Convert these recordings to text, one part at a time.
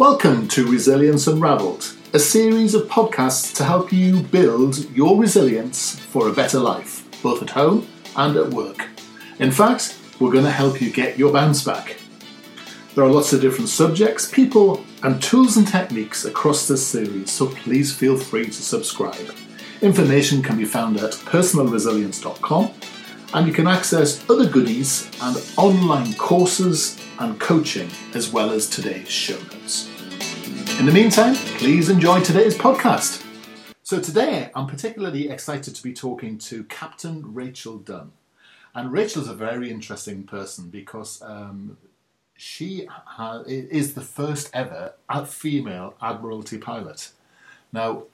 Welcome to Resilience Unraveled, a series of podcasts to help you build your resilience for a better life, both at home and at work. In fact, we're going to help you get your bounce back. There are lots of different subjects, people, and tools and techniques across this series, so please feel free to subscribe. Information can be found at personalresilience.com and you can access other goodies and online courses and coaching as well as today's show notes. In the meantime, please enjoy today's podcast. So, today I'm particularly excited to be talking to Captain Rachel Dunn. And Rachel's a very interesting person because um, she ha- is the first ever female Admiralty pilot. Now,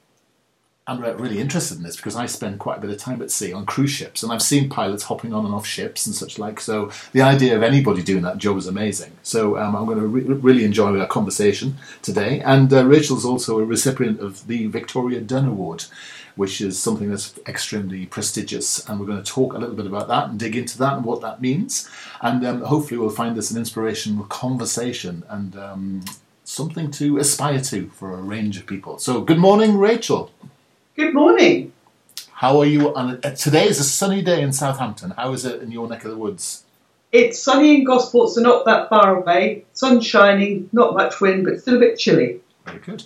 I'm really interested in this because I spend quite a bit of time at sea on cruise ships, and I've seen pilots hopping on and off ships and such like. So the idea of anybody doing that job is amazing. So um, I'm going to re- really enjoy our conversation today. And uh, Rachel's also a recipient of the Victoria Dunn Award, which is something that's extremely prestigious. And we're going to talk a little bit about that and dig into that and what that means. And um, hopefully we'll find this an inspirational conversation and um, something to aspire to for a range of people. So good morning, Rachel. Good morning. How are you? On, uh, today is a sunny day in Southampton. How is it in your neck of the woods? It's sunny in Gosport, so not that far away. Sun shining, not much wind, but still a bit chilly. Very good.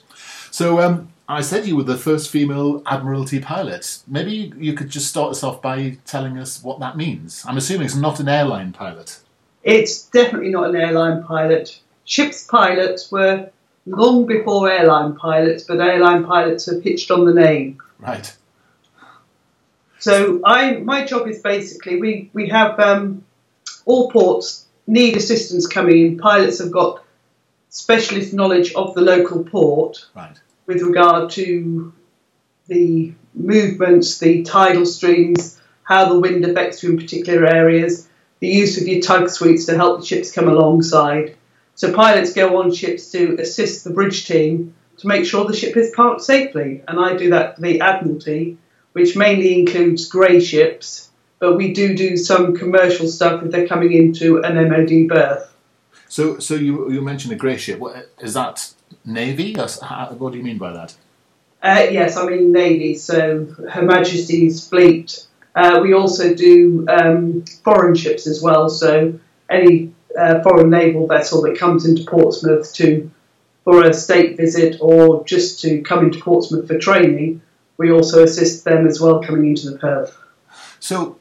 So, um, I said you were the first female Admiralty pilot. Maybe you could just start us off by telling us what that means. I'm assuming it's not an airline pilot. It's definitely not an airline pilot. Ship's pilots were long before airline pilots, but airline pilots have hitched on the name. Right. So I, my job is basically we we have um, all ports need assistance coming in. Pilots have got specialist knowledge of the local port right. with regard to the movements, the tidal streams, how the wind affects you in particular areas, the use of your tug suites to help the ships come alongside. So pilots go on ships to assist the bridge team to make sure the ship is parked safely. And I do that for the Admiralty, which mainly includes grey ships, but we do do some commercial stuff if they're coming into an MOD berth. So, so you, you mentioned a grey ship. What, is that Navy? What do you mean by that? Uh, yes, I mean Navy, so Her Majesty's fleet. Uh, we also do um, foreign ships as well, so any uh, foreign naval vessel that comes into Portsmouth to for a state visit or just to come into Portsmouth for training, we also assist them as well coming into the berth. So,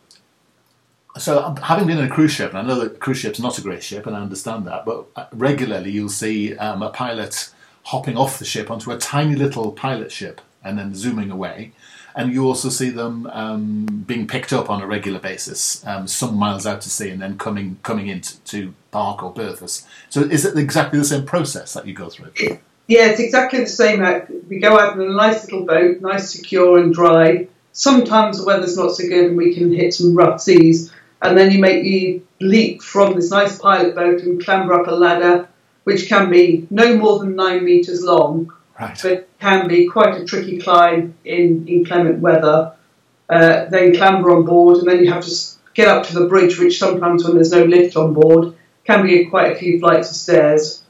so having been in a cruise ship, and I know that cruise ship's not a grey ship, and I understand that, but uh, regularly you'll see um, a pilot hopping off the ship onto a tiny little pilot ship and then zooming away and you also see them um, being picked up on a regular basis, um, some miles out to sea, and then coming coming into to park or berth us. So is it exactly the same process that you go through? Yeah, it's exactly the same. We go out in a nice little boat, nice, secure, and dry. Sometimes the weather's not so good, and we can hit some rough seas. And then you make the leap from this nice pilot boat and clamber up a ladder, which can be no more than nine meters long Right. But can be quite a tricky climb in inclement weather. Uh, then clamber on board, and then you have to get up to the bridge, which sometimes, when there's no lift on board, can be quite a few flights of stairs.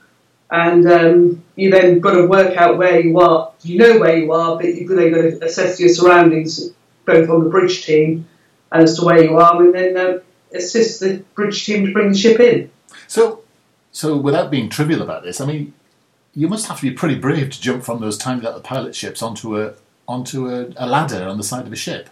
And um, you then got to work out where you are. You know where you are, but you've then got to assess your surroundings, both on the bridge team and as to where you are, and then uh, assist the bridge team to bring the ship in. So, so without being trivial about this, I mean, you must have to be pretty brave to jump from those tiny little pilot ships onto a onto a, a ladder on the side of a ship.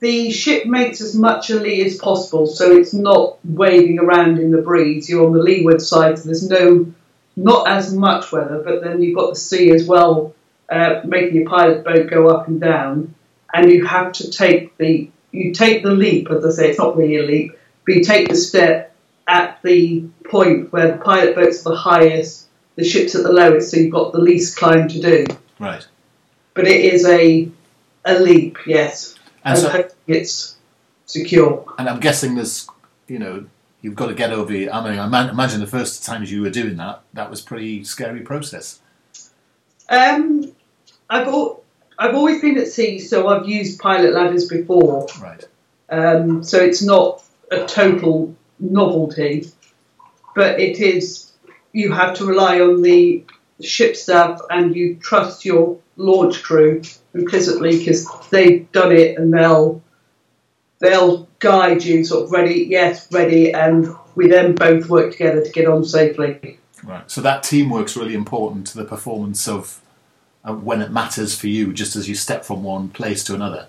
The ship makes as much a lee as possible, so it's not waving around in the breeze. You're on the leeward side, so there's no not as much weather, but then you've got the sea as well, uh, making your pilot boat go up and down, and you have to take the you take the leap, as I say, it's not really a leap, but you take the step at the point where the pilot boat's the highest the ship's at the lowest, so you've got the least climb to do. Right. But it is a a leap, yes. And, and so, it's secure. And I'm guessing there's, you know, you've got to get over. I mean, I imagine the first times you were doing that, that was pretty scary process. Um, I've al- I've always been at sea, so I've used pilot ladders before. Right. Um, so it's not a total novelty, but it is you have to rely on the ship staff and you trust your launch crew implicitly because they've done it and they'll they'll guide you sort of ready, yes, ready, and we then both work together to get on safely. Right. So that teamwork's really important to the performance of uh, when it matters for you, just as you step from one place to another.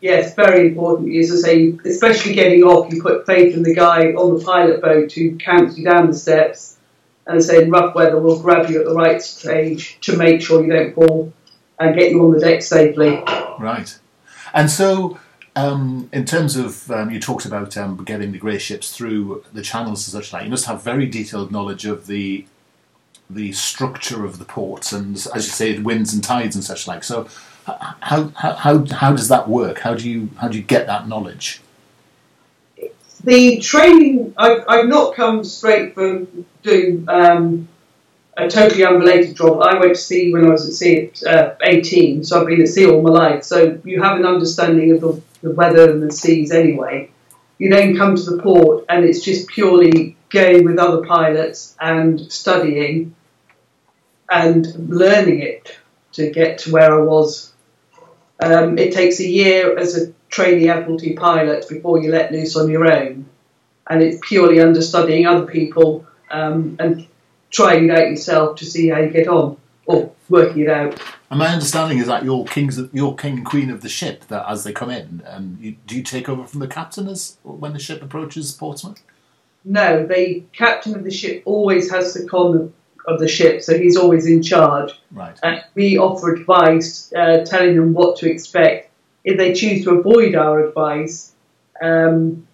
Yes, very important. As I say, especially getting off, you put faith in the guy on the pilot boat who counts you down the steps and say in rough weather we'll grab you at the right stage to make sure you don't fall and get you on the deck safely. Right. And so, um, in terms of, um, you talked about um, getting the grey ships through the channels and such like, you must have very detailed knowledge of the the structure of the ports and, as you say, winds and tides and such like. So, how, how, how, how does that work? How do you how do you get that knowledge? The training, I've, I've not come straight from doing um, a totally unrelated job. I went to sea when I was at sea at uh, 18, so I've been at sea all my life. So you have an understanding of the, the weather and the seas anyway. You then come to the port, and it's just purely going with other pilots and studying and learning it to get to where I was. Um, it takes a year as a trainee Admiralty pilot before you let loose on your own, and it's purely understudying other people um, and trying it out yourself to see how you get on or working it out. And my understanding is that you're kings, you're king and queen of the ship. That as they come in, and you, do you take over from the captain as when the ship approaches Portsmouth? No, the captain of the ship always has the con of the ship, so he's always in charge. Right. And we offer advice, uh, telling them what to expect. If they choose to avoid our advice, um,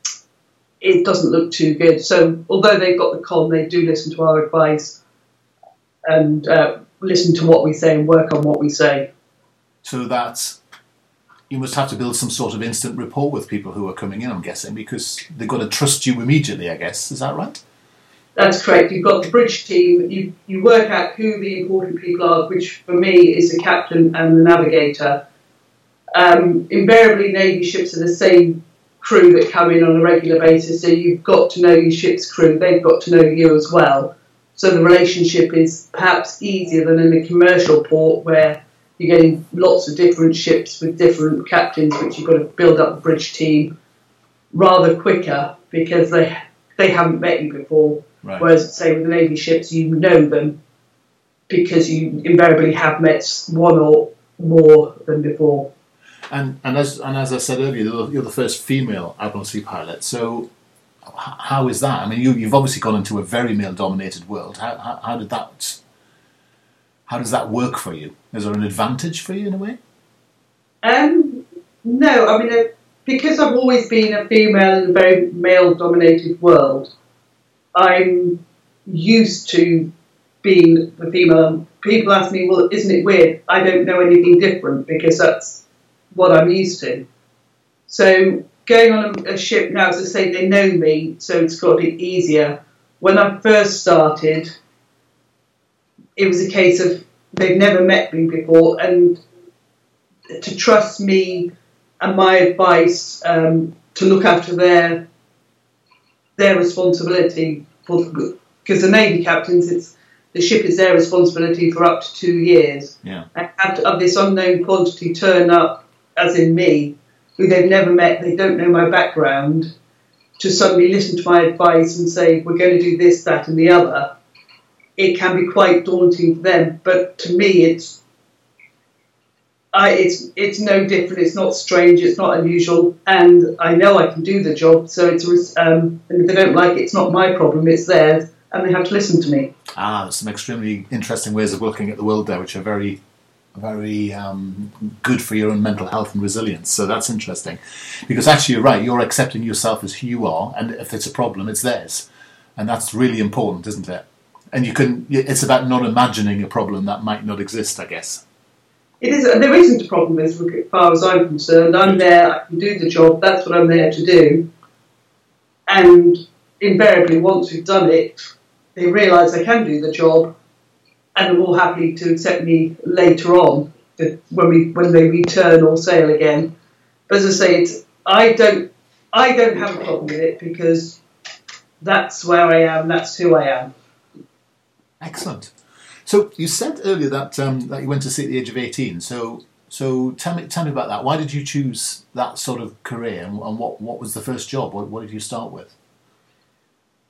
it doesn't look too good. So, although they've got the con, they do listen to our advice and uh, listen to what we say and work on what we say. So that's you must have to build some sort of instant rapport with people who are coming in. I'm guessing because they've got to trust you immediately. I guess is that right? That's correct. You've got the bridge team. You you work out who the important people are, which for me is the captain and the navigator. Um, invariably, navy ships are the same crew that come in on a regular basis, so you've got to know your ship's crew. They've got to know you as well. So the relationship is perhaps easier than in a commercial port where you're getting lots of different ships with different captains, which you've got to build up a bridge team rather quicker because they they haven't met you before. Right. Whereas, say with the navy ships, you know them because you invariably have met one or more than before. And and as and as I said earlier, you're, the first female Admiralty pilot. So how is that? I mean, you, you've obviously gone into a very male-dominated world. How, how, how did that? How does that work for you? Is there an advantage for you in a way? Um, no, I mean, uh, because I've always been a female in a very male dominated world, I'm used to being the female. People ask me, well, isn't it weird? I don't know anything different because that's what I'm used to. So going on a, ship now, as I say, they know me, so it's got it easier. When I first started, it was a case of they've never met me before, and to trust me and my advice um, to look after their their responsibility for because the navy captains it's the ship is their responsibility for up to two years Yeah. and have to have this unknown quantity turn up as in me who they've never met they don't know my background to suddenly listen to my advice and say we're going to do this that and the other it can be quite daunting for them but to me it's I, it's it's no different. It's not strange. It's not unusual, and I know I can do the job. So it's um, and if they don't like it, it's not my problem. It's theirs, and they have to listen to me. Ah, some extremely interesting ways of looking at the world there, which are very, very um, good for your own mental health and resilience. So that's interesting, because actually you're right. You're accepting yourself as who you are, and if it's a problem, it's theirs, and that's really important, isn't it? And you can. It's about not imagining a problem that might not exist. I guess. It is. There isn't a problem as far as I'm concerned. I'm there. I can do the job. That's what I'm there to do. And invariably, once we've done it, they realise they can do the job, and are more happy to accept me later on when we when they return or sail again. But as I say, it's I don't I don't have a problem with it because that's where I am. That's who I am. Excellent. So you said earlier that um, that you went to sea at the age of eighteen. So so tell me tell me about that. Why did you choose that sort of career, and, and what what was the first job? What, what did you start with?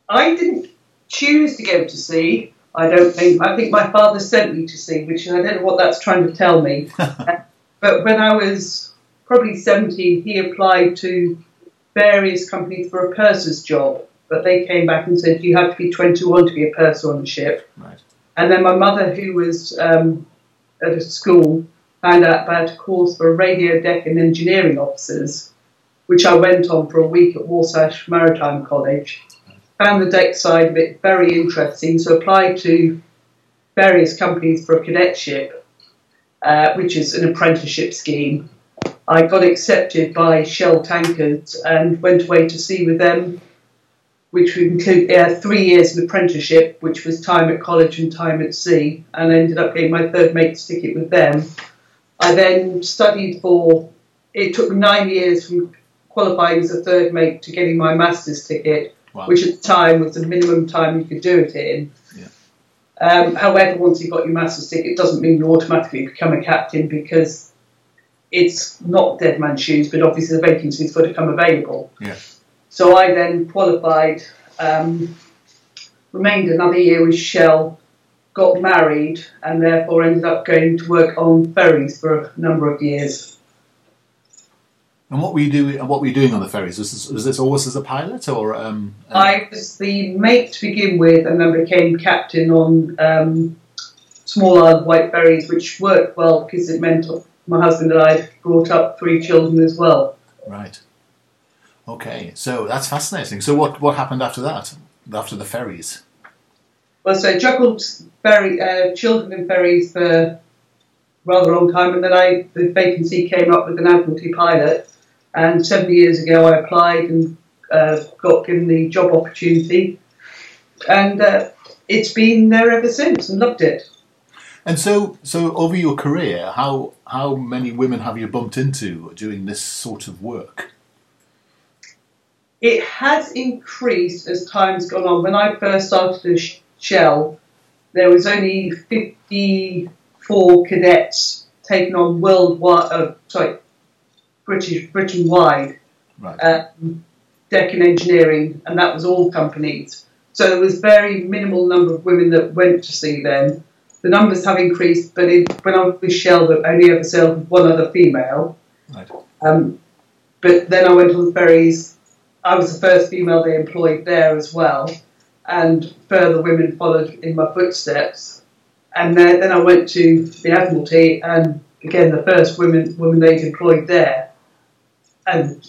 I didn't choose to go to sea. I don't think. I think my father sent me to sea, which I don't know what that's trying to tell me. but when I was probably 17, he applied to various companies for a purser's job. But they came back and said you have to be 21 to be a purser on the ship. Right. And then my mother, who was um, at a school, found out about a course for radio deck and engineering officers, which I went on for a week at Warsash Maritime College. Found the deck side of it very interesting, so applied to various companies for a cadetship, uh, which is an apprenticeship scheme. I got accepted by Shell Tankers and went away to sea with them, which would include uh, three years of apprenticeship, which was time at college and time at sea, and ended up getting my third mate's ticket with them. I then studied for, it took nine years from qualifying as a third mate to getting my master's ticket, Wow. which at the time was the minimum time you could do it in. Yeah. Um, however, once you've got your master's ticket, it doesn't mean you automatically become a captain because it's not dead man's shoes, but obviously the vacancy's got to come available. Yeah. So I then qualified, um, remained another year with Shell, got married, and therefore ended up going to work on ferries for a number of years. And what were you doing? What were you doing on the ferries? Was this, was this always as a pilot, or um, I was the mate to begin with, and then became captain on um, small Isle of Wight ferries, which worked well because it meant my husband and I brought up three children as well. right? Okay, so that's fascinating. So what what happened after that? After the ferries? Well, so I juggled ferry, uh, children and ferries for a rather long time, and then I the vacancy came up with an Admiralty pilot, and seven years ago I applied and uh, got given the job opportunity, and uh, it's been there ever since, and loved it. And so, so over your career, how how many women have you bumped into doing this sort of work? It has increased as time's gone on. When I first started at Shell, there was only 54 cadets taken on worldwide, uh, sorry, British, Britain wide, Right. deck and engineering, and that was all companies. So there was very minimal number of women that went to sea then. The numbers have increased, but in, when I was with Shell, I only ever sailed with one other female. right. Um, but then I went on the ferries. I was the first female they employed there as well, and further women followed in my footsteps. And then, then I went to the Admiralty, and again the first women women they'd employed there. And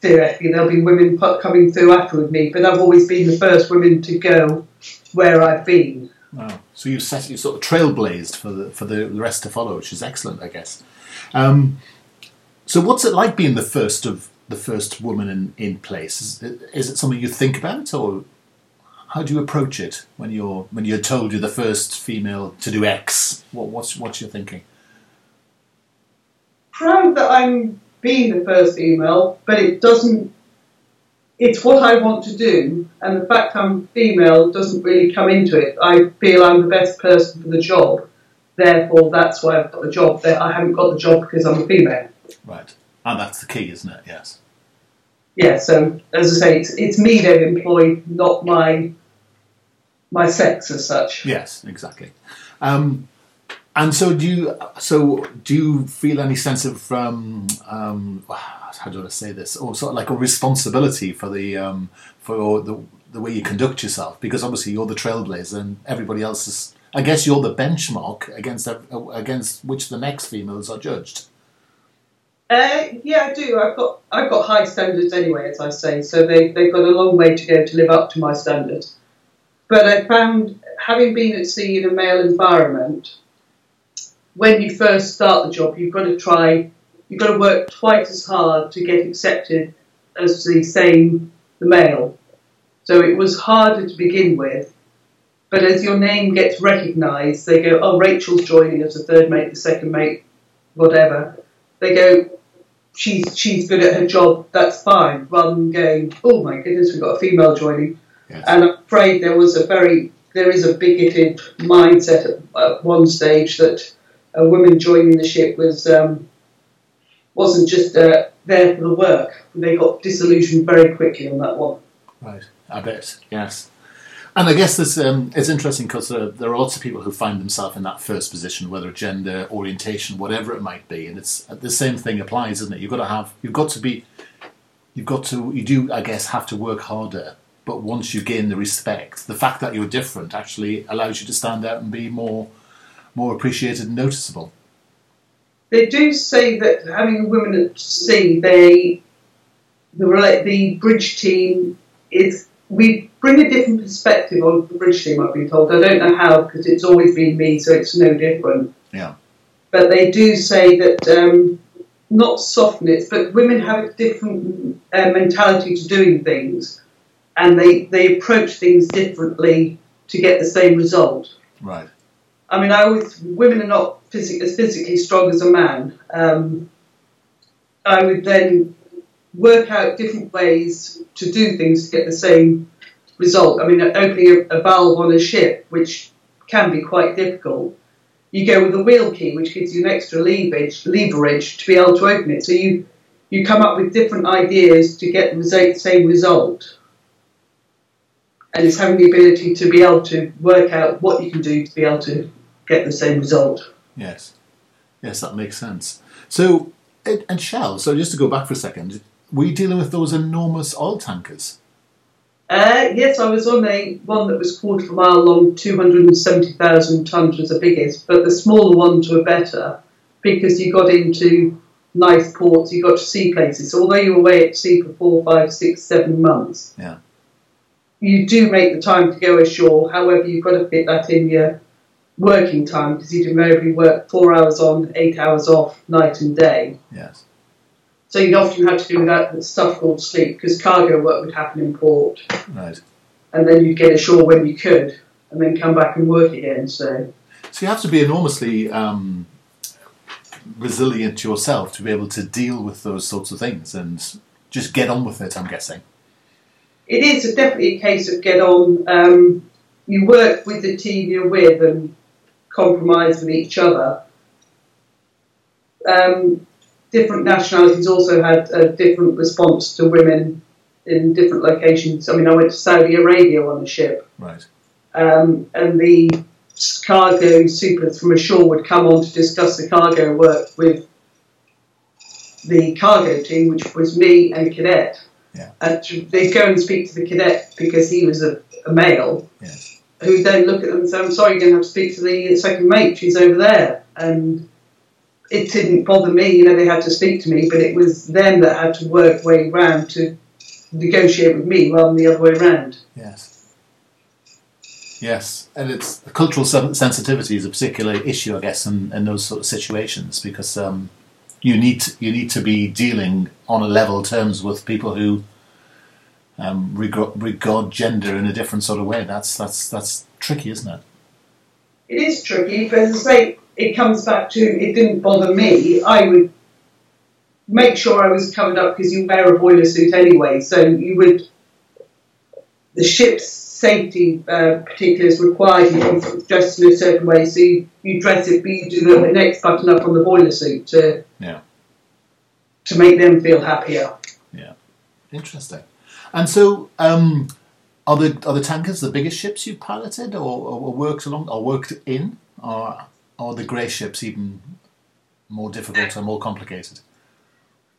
theoretically there'll be women coming through after with me, but I've always been the first woman to go where I've been. Wow. So you set you sort of trailblazed for the for the, rest to follow, which is excellent, I guess. Um, so what's it like being the first of the first woman in, in place? Is it, is it something you think about, or how do you approach it when you're when you're told you're the first female to do X? What, what's what's your thinking? proud that I'm being the first female, but it doesn't. It's what I want to do, and the fact I'm female doesn't really come into it. I feel I'm the best person for the job, therefore that's why I've got the job. I haven't got the job because I'm a female. Right. And that's the key, isn't it? Yes. Yeah, so as I say, it's, it's me they've employed, not my my sex as such. Yes, exactly. Um, and so, do you? So, do you feel any sense of um, um, how do I say this, or sort of like a responsibility for the um, for the the way you conduct yourself? Because obviously, you're the trailblazer, and everybody else is. I guess you're the benchmark against against which the next females are judged. Uh, yeah, I do. I've got I've got high standards anyway, as I say. So they they've got a long way to go to live up to my standards. But I found, having been at sea in a male environment, when you first start the job, you've got to try, you've got to work twice as hard to get accepted as the same the male. So it was harder to begin with. But as your name gets recognised, they go, "Oh, Rachel's joining as a third mate, the second mate, whatever." They go, she's she's good at her job, that's fine, rather than going, oh my goodness, we've got a female joining. Yes. And I'm afraid there was a very there is a bigoted mindset at, at one stage that a woman joining the ship was um, wasn't just uh, there for the work. They got disillusioned very quickly on that one. Right, I bet. Yes. And I guess this, um, it's interesting because there, there, are lots of people who find themselves in that first position, whether gender, orientation, whatever it might be, and it's the same thing applies, isn't it? You've got to have, you've got to be, you've got to, you do, I guess, have to work harder. But once you gain the respect, the fact that you're different actually allows you to stand out and be more, more appreciated and noticeable. They do say that having women at sea, they, the the bridge team is we bring a different perspective on the bridge team, I've been told. I don't know how because it's always been me, so it's no different. Yeah. But they do say that um, not softness, but women have a different uh, mentality to doing things, and they they approach things differently to get the same result. Right. I mean, I always women are not as physically strong as a man. Um, I would then work out different ways to do things to get the same result. I mean, opening a, a valve on a ship, which can be quite difficult, you go with a wheel key, which gives you an extra leverage, leverage to be able to open it. So you you come up with different ideas to get the same result. And it's having the ability to be able to work out what you can do to be able to get the same result. Yes, yes, that makes sense. So, and Shell. So, just to go back for a second, were you dealing with those enormous oil tankers? Uh, yes, I was on a one that was quarter of a mile long, 270,000 tonnes was the biggest, but the smaller ones were better because you got into nice ports, you got to see places. So although you were away at sea for four, five, six, seven months, yeah. you do make the time to go ashore. However, you've got to fit that in your working time because you'd invariably work four hours on, eight hours off, night and day. Yes. So you'd often have to do that stuff called sleep because cargo work would happen in port. Right. And then you'd get ashore when you could and then come back and work again. So, so you have to be enormously um, resilient yourself to be able to deal with those sorts of things and just get on with it, I'm guessing. It is definitely a case of get on. Um, you work with the team you're with and compromise with each other. Um, different nationalities also had a different response to women in different locations. I mean, I went to Saudi Arabia on a ship, right, um, and the cargo supers from ashore would come on to discuss the cargo work with the cargo team, which was me and a cadet. Yeah. And they'd go and speak to the cadet because he was a, a male. Yes. Who then look at them and say, "I'm sorry, you're going to have to speak to the second mate. She's over there." And it didn't bother me. You know, they had to speak to me, but it was them that had to work way round to negotiate with me rather than the other way around. Yes. Yes, and it's cultural sensitivity is a particular issue, I guess, in, in those sort of situations because um, you need to, you need to be dealing on a level terms with people who um, regard, regard gender in a different sort of way. That's that's that's tricky, isn't it? It is tricky, but as I say, it comes back to it didn't bother me. I would make sure I was covered up because you wear a boiler suit anyway. So you would the ship's safety uh, particulars required you to be dressed in a certain way. So you, you dress it, but you do the next button up on the boiler suit to yeah to make them feel happier. Yeah, interesting. And so. Um, are the are the tankers the biggest ships you've piloted or, or worked along or worked in, or are the grey ships even more difficult or more complicated?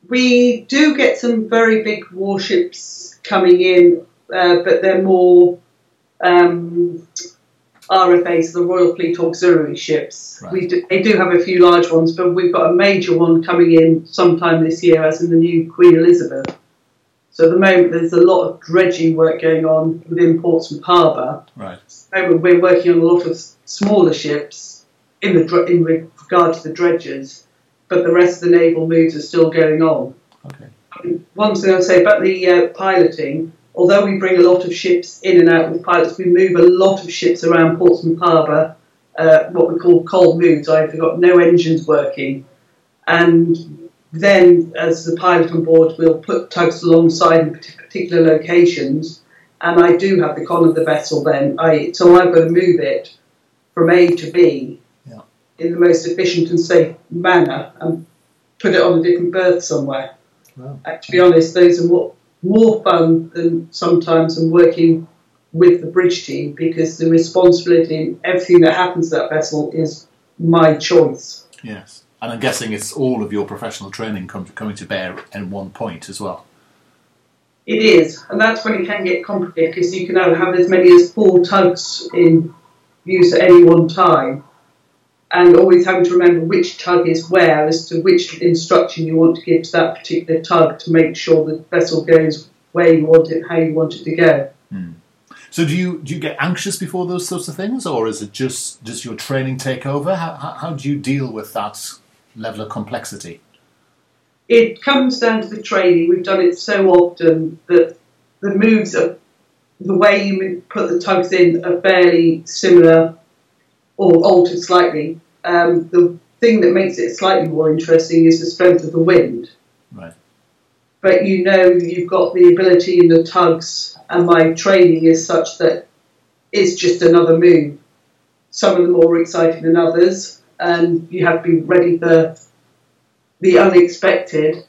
We do get some very big warships coming in, uh, but they're more um, RFAs, the Royal Fleet Auxiliary ships. Right. We do, they do have a few large ones, but we've got a major one coming in sometime this year, as in the new Queen Elizabeth. So at the moment, there's a lot of dredging work going on within Portsmouth Harbour. Right. we're working on a lot of smaller ships in the in regard to the dredgers, but the rest of the naval moves are still going on. Okay. One thing I'll say about the uh, piloting, although we bring a lot of ships in and out with pilots, we move a lot of ships around Portsmouth Harbour, uh, what we call cold moves. I've got no engines working, and then as the pilot on board, we'll put tugs alongside in particular locations and I do have the con of the vessel. Then I so I've got to move it from A to B Yeah. in the most efficient and safe manner and put it on a different berth somewhere. Wow. To be honest, those are more, more fun than sometimes I'm working with the bridge team because the responsibility and everything that happens to that vessel is my choice. Yes. And I'm guessing it's all of your professional training come, coming to bear in one point as well. It is, and that's when it can get complicated because you can have as many as four tugs in use at any one time, and always having to remember which tug is where as to which instruction you want to give to that particular tug to make sure the vessel goes where you want it, how you want it to go. Hmm. So do you do you get anxious before those sorts of things, or is it just does your training take over? How, how, how do you deal with that level of complexity? It comes down to the training. We've done it so often that the moves are the way you put the tugs in are fairly similar or altered slightly. Um, the thing that makes it slightly more interesting is the strength of the wind. Right. But you know you've got the ability in the tugs, and my training is such that it's just another move. Some of them are more exciting than others, and you have to be ready for the unexpected.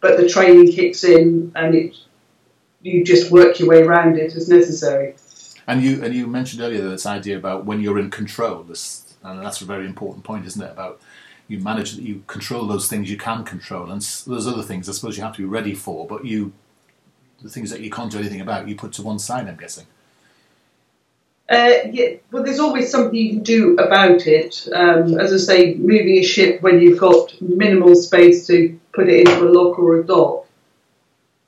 But the training kicks in, and it you just work your way around it as necessary. And you and you mentioned earlier this idea about when you're in control. This and that's a very important point, isn't it? About you manage that you control those things you can control, and s- those other things I suppose you have to be ready for. But you, the things that you can't do anything about, you put to one side. I'm guessing. Uh, yeah, well, there's always something you can do about it. Um, as I say, moving a ship when you've got minimal space to put it into a lock or a dock,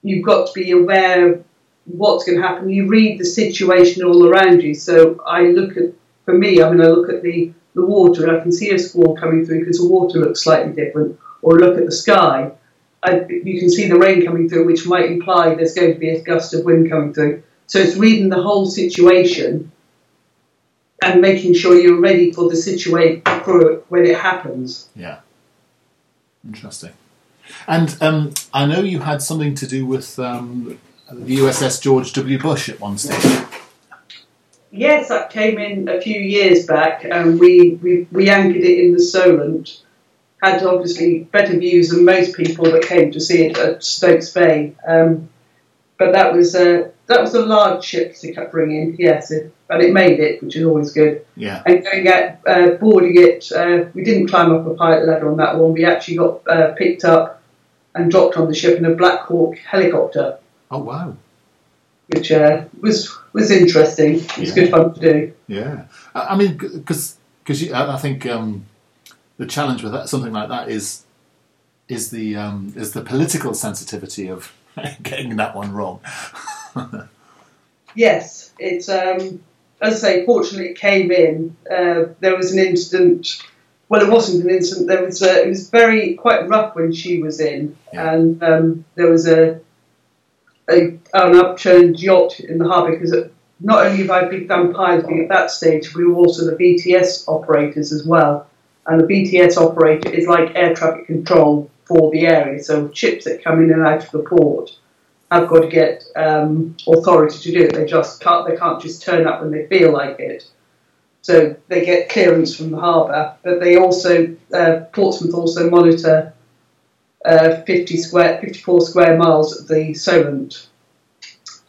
you've got to be aware of what's going to happen. You read the situation all around you. So I look at, for me, I mean, I look at the, the water and I can see a squall coming through because the water looks slightly different, or look at the sky. I, you can see the rain coming through, which might imply there's going to be a gust of wind coming through. So it's reading the whole situation and making sure you're ready for the situation for when it happens. Yeah. Interesting. And um, I know you had something to do with um, the USS George W. Bush at one stage. Yes, that came in a few years back, and we, we, we anchored it in the Solent. Had obviously better views than most people that came to see it at Stokes Bay. Um, but that was a that was a large ship to bring in, yes, it, and it made it, which is always good. Yeah. and going out, uh, boarding it, uh, we didn't climb up a pilot ladder on that one. We actually got uh, picked up and dropped on the ship in a Black Hawk helicopter, Oh wow. which uh, was was interesting. It was Yeah. good fun to do. Yeah. I, mean, because because I, I think um, the challenge with that, something like that is is the um, is the political sensitivity of getting that one wrong. Yes, it's um, as I say. Fortunately, it came in. Uh, there was an incident. Well, it wasn't an incident. There was a, it was very quite rough when she was in, Yeah. and um, there was a, a an upturned yacht in the harbour because not only have I been done piloting at that stage, we were also the VTS operators as well. And the VTS operator is like air traffic control for the area. So ships that come in and out of the port have got to get um, authority to do it. They just can't. They can't just turn up when they feel like it. So they get clearance from the harbour, but they also uh, Portsmouth also monitor uh, 50 square, 54 square miles of the Solent,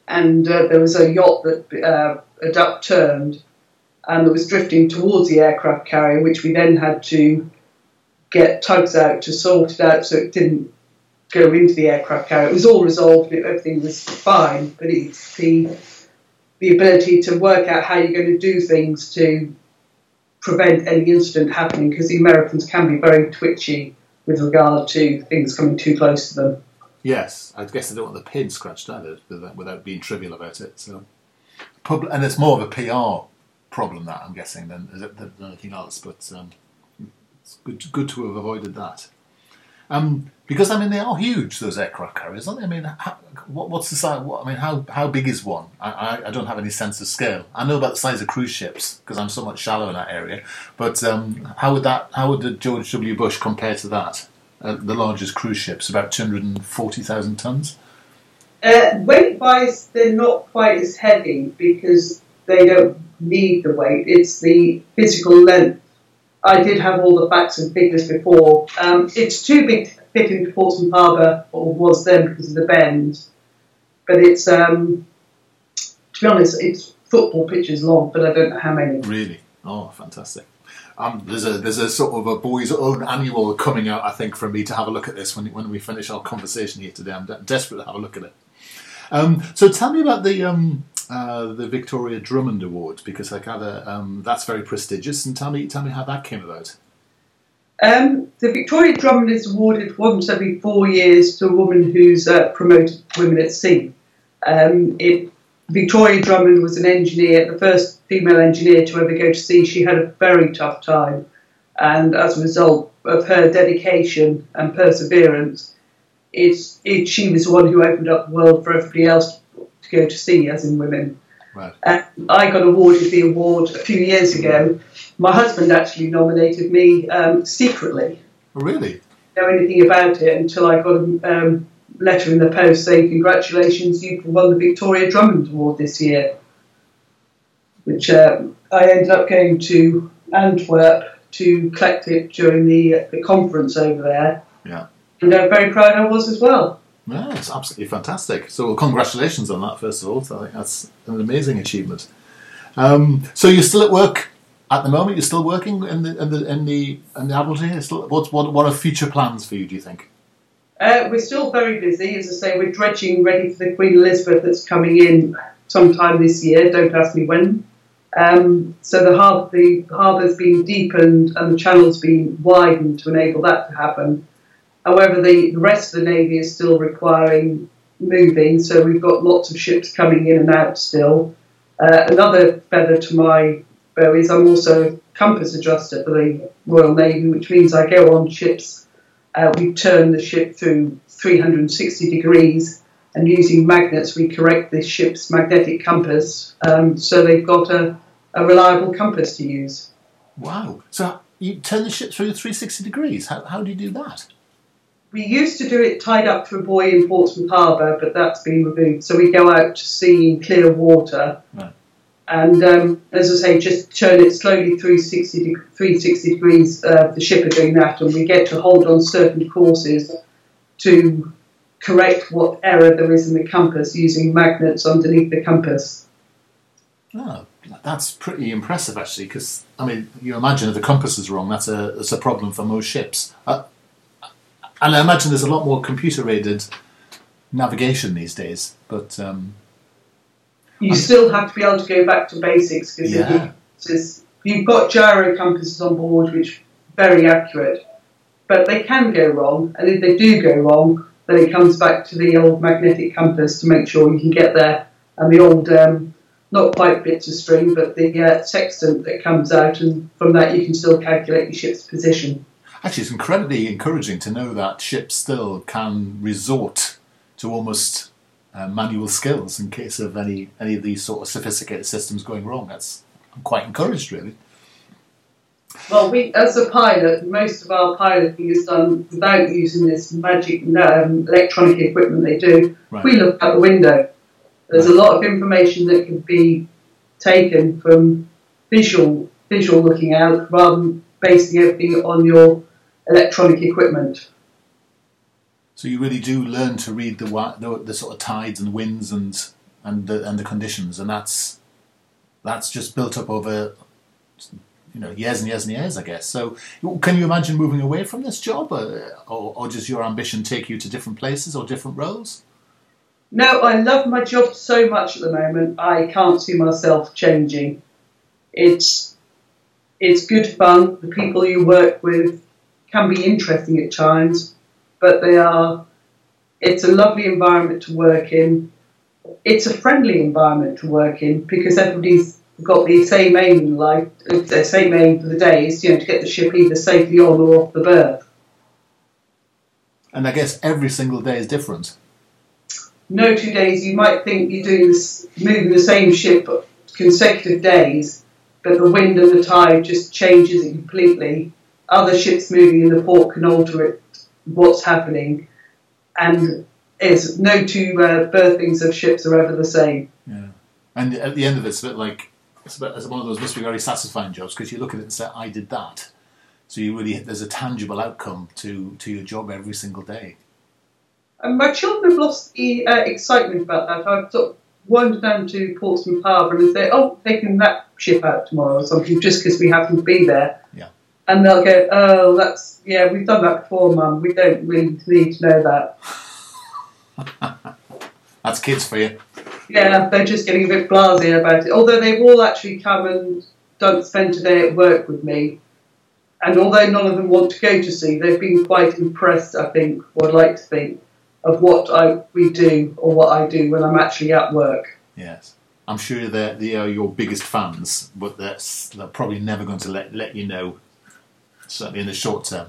and uh, there was a yacht that uh, duck turned, and that was drifting towards the aircraft carrier, which we then had to get tugs out to sort it out so it didn't go into the aircraft carrier. It was all resolved, and everything was fine, but it's the the ability to work out how you're going to do things to prevent any incident happening because the Americans can be very twitchy with regard to things coming too close to them. Yes, I guess they don't want the pin scratched either, without, being trivial about it. So, and it's more of a PR problem that I'm guessing than, than anything else. But um, it's good, good to have avoided that. Um, because I mean, they are huge. Those aircraft carriers, aren't they? I mean, how, what, what's the size? What, I mean, how how big is one? I, I, I don't have any sense of scale. I know about the size of cruise ships because I'm somewhat shallow in that area. But um, how would that? How would the George W. Bush compare to that? Uh, the largest cruise ships, about two hundred and forty thousand tons. Uh, weight wise, they're not quite as heavy because they don't need the weight. It's the physical length. I did have all the facts and figures before. Um, it's too big to fit into Portsmouth Harbour, or was then because of the bend. But it's, um, to be honest, it's football pitches long, but I don't know how many. Really? Oh, fantastic. Um, there's a there's a sort of a boys' own annual coming out, I think, for me to have a look at this when when we finish our conversation here today. I'm de- desperate to have a look at it. Um, so tell me about the um, uh, the Victoria Drummond Award because I gather um, that's very prestigious, and tell me tell me how that came about. Um, the Victoria Drummond is awarded once every four years to a woman who's uh, promoted women at sea. Um, it, Victoria Drummond was an engineer, the first female engineer to ever go to sea. She had a very tough time, and as a result of her dedication and perseverance, it's, it, she was the one who opened up the world for everybody else to go to sea, as in women. Right. And I got awarded the award a few years ago. My husband actually nominated me um, secretly. Oh, really? Know anything about it until I got a um, letter in the post saying, "Congratulations, you've won the Victoria Drummond Award this year." Which um, I ended up going to Antwerp to collect it during the, the conference over there. Yeah. And I'm very proud I was as well. Yeah, it's absolutely fantastic. So, congratulations on that, first of all. I think that's an amazing achievement. Um, so, you're still at work at the moment. You're still working in the in the in the, in the Admiralty. Still, what what what are future plans for you? Do you think? Uh, we're still very busy. As I say, we're dredging ready for the Queen Elizabeth that's coming in sometime this year. Don't ask me when. Um, so the harbour the harbour's been deepened and the channel's been widened to enable that to happen. However, the, rest of the navy is still requiring moving, so we've got lots of ships coming in and out still. Uh, another feather to my bow is I'm also compass adjuster for the Royal Navy, which means I go on ships. Uh, we turn the ship through 360 degrees, and using magnets, we correct the ship's magnetic compass um, so they've got a, a reliable compass to use. Wow! So you turn the ship through 360 degrees. How how do you do that? We used to do it tied up to a buoy in Portsmouth Harbour, but that's been removed. So we go out to sea in clear water. Right. And um, as I say, just turn it slowly 360, de- 360 degrees. Uh, the ship are doing that, and we get to hold on certain courses to correct what error there is in the compass using magnets underneath the compass. Oh, that's pretty impressive, actually. Because I mean, you imagine if the compass is wrong, that's a that's a problem for most ships. Uh, and I imagine there's a lot more computer-aided navigation these days. But um, You still have to be able to go back to basics because Yeah. you've got gyro compasses on board, which are very accurate, but they can go wrong. And if they do go wrong, then it comes back to the old magnetic compass to make sure you can get there, and the old um, not quite bits of string, but the uh, sextant that comes out, and from that you can still calculate your ship's position. Actually, it's incredibly encouraging to know that ships still can resort to almost uh, manual skills in case of any any of these sort of sophisticated systems going wrong. That's I'm quite encouraged, really. Well, we, as a pilot, most of our piloting is done without using this magic um, electronic equipment they do. Right. We look out the window. There's a lot of information that can be taken from visual visual looking out rather than basing everything on your electronic equipment. So you really do learn to read the the, the sort of tides and winds and and the, and the conditions, and that's that's just built up over you know years and years and years, I guess. So can you imagine moving away from this job, or, or, or does your ambition take you to different places or different roles? No, I love my job so much at the moment. I can't see myself changing. It's it's good fun. The people you work with can be interesting at times, but they are. It's a lovely environment to work in. It's a friendly environment to work in because everybody's got the same aim in life. The same aim for the day is you know to get the ship either safely on or off the berth. And I guess every single day is different. no two days. You might think you're doing this, moving the same ship consecutive days, but the wind and the tide just changes it completely. Other ships moving in the port can alter it, what's happening, and is. No two uh, berthings of ships are ever the same. Yeah. And at the end of it, it's a bit like it's, a bit, it's one of those must be very satisfying jobs because you look at it and say, "I did that." So you really there's a tangible outcome to to your job every single day. And my children have lost the uh, excitement about that. I've sort of wandered down to Portsmouth Harbour and say, "Oh, taking that ship out tomorrow or something," just because we happen to be there. Yeah. And they'll go, "Oh, that's yeah, we've done that before, Mum. We don't really need to know that." That's kids for you. Yeah, they're just getting a bit blasé about it. Although they've all actually come and done spent a day at work with me, and although none of them want to go to sea, they've been quite impressed. I think, or I'd like to think, of what I we do or what I do when I'm actually at work. Yes. I'm sure they're, they are your biggest fans, but they're, they're probably never going to let, let you know, certainly in the short term.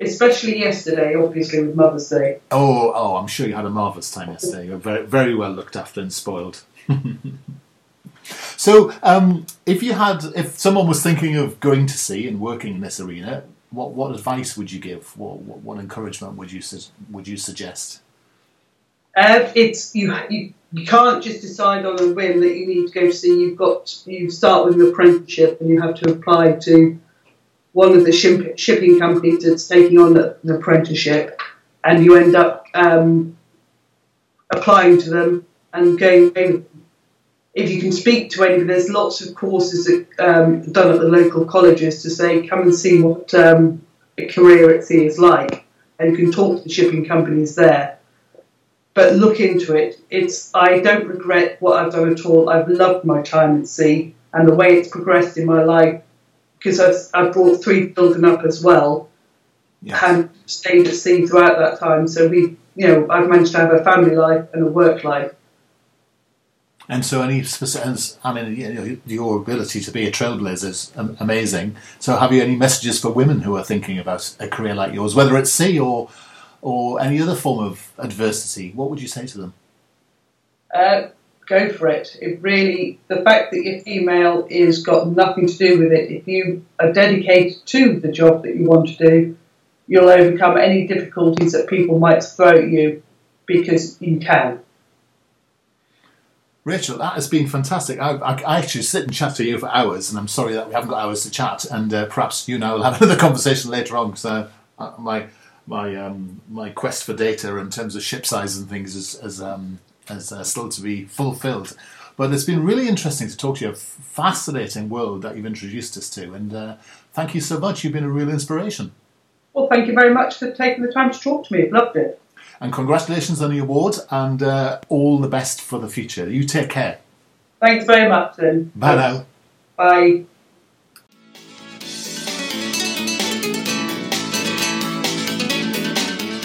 Especially yesterday, obviously with Mother's Day. Oh, oh, I'm sure you had a marvellous time yesterday. You're very, very well looked after and spoiled. so, um, if you had, if someone was thinking of going to sea and working in this arena, what, what advice would you give? What, what, what encouragement would you su- would you suggest? Uh, it's you, you. You can't just decide on a whim that you need to go to sea. You've got you start with an apprenticeship and you have to apply to one of the ship, shipping companies that's taking on the, an apprenticeship, and you end up um, applying to them and going. If you can speak to anybody, there's lots of courses that, um, done at the local colleges to say, come and see what um, a career at sea is like, and you can talk to the shipping companies there but look into it. It's I don't regret what I've done at all. I've loved my time at sea and the way it's progressed in my life because I've, I've brought three children up as well Yes. and stayed at sea throughout that time. So we, you know, I've managed to have a family life and a work life. And so, any specific, I mean, you know, your ability to be a trailblazer is amazing. So, have you any messages for women who are thinking about a career like yours, whether it's sea or or any other form of adversity? What would you say to them? Uh, go for it. It really, the fact that you're female is got nothing to do with it. If you are dedicated to the job that you want to do, you'll overcome any difficulties that people might throw at you because you can. Rachel, that has been fantastic. I, I, I actually sit and chat to you for hours, and I'm sorry that we haven't got hours to chat. And uh, perhaps you and I will have another conversation later on because uh, uh, my my um, my quest for data in terms of ship size and things is is, um, is uh, still to be fulfilled. But it's been really interesting to talk to you. A fascinating world that you've introduced us to, and uh, thank you so much. You've been a real inspiration. Well, thank you very much for taking the time to talk to me. I've loved it. And congratulations on the award, and uh, all the best for the future. You take care. Thanks very much, then. Bye now. Bye.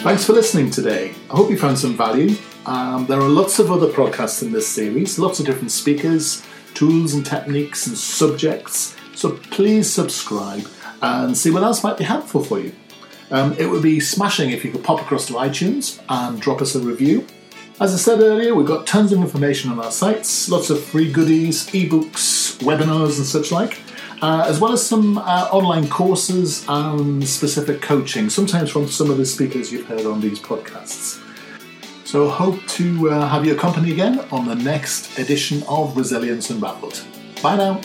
Thanks for listening today. I hope you found some value. Um, there are lots of other podcasts in this series, lots of different speakers, tools and techniques and subjects. So please subscribe and see what else might be helpful for you. Um, it would be smashing if you could pop across to iTunes and drop us a review. As I said earlier, we've got tons of information on our sites, lots of free goodies, ebooks, webinars, and such like, uh, as well as some uh, online courses and specific coaching, sometimes from some of the speakers you've heard on these podcasts. So, hope to uh, have your company again on the next edition of Resilience Unraveled. Bye now.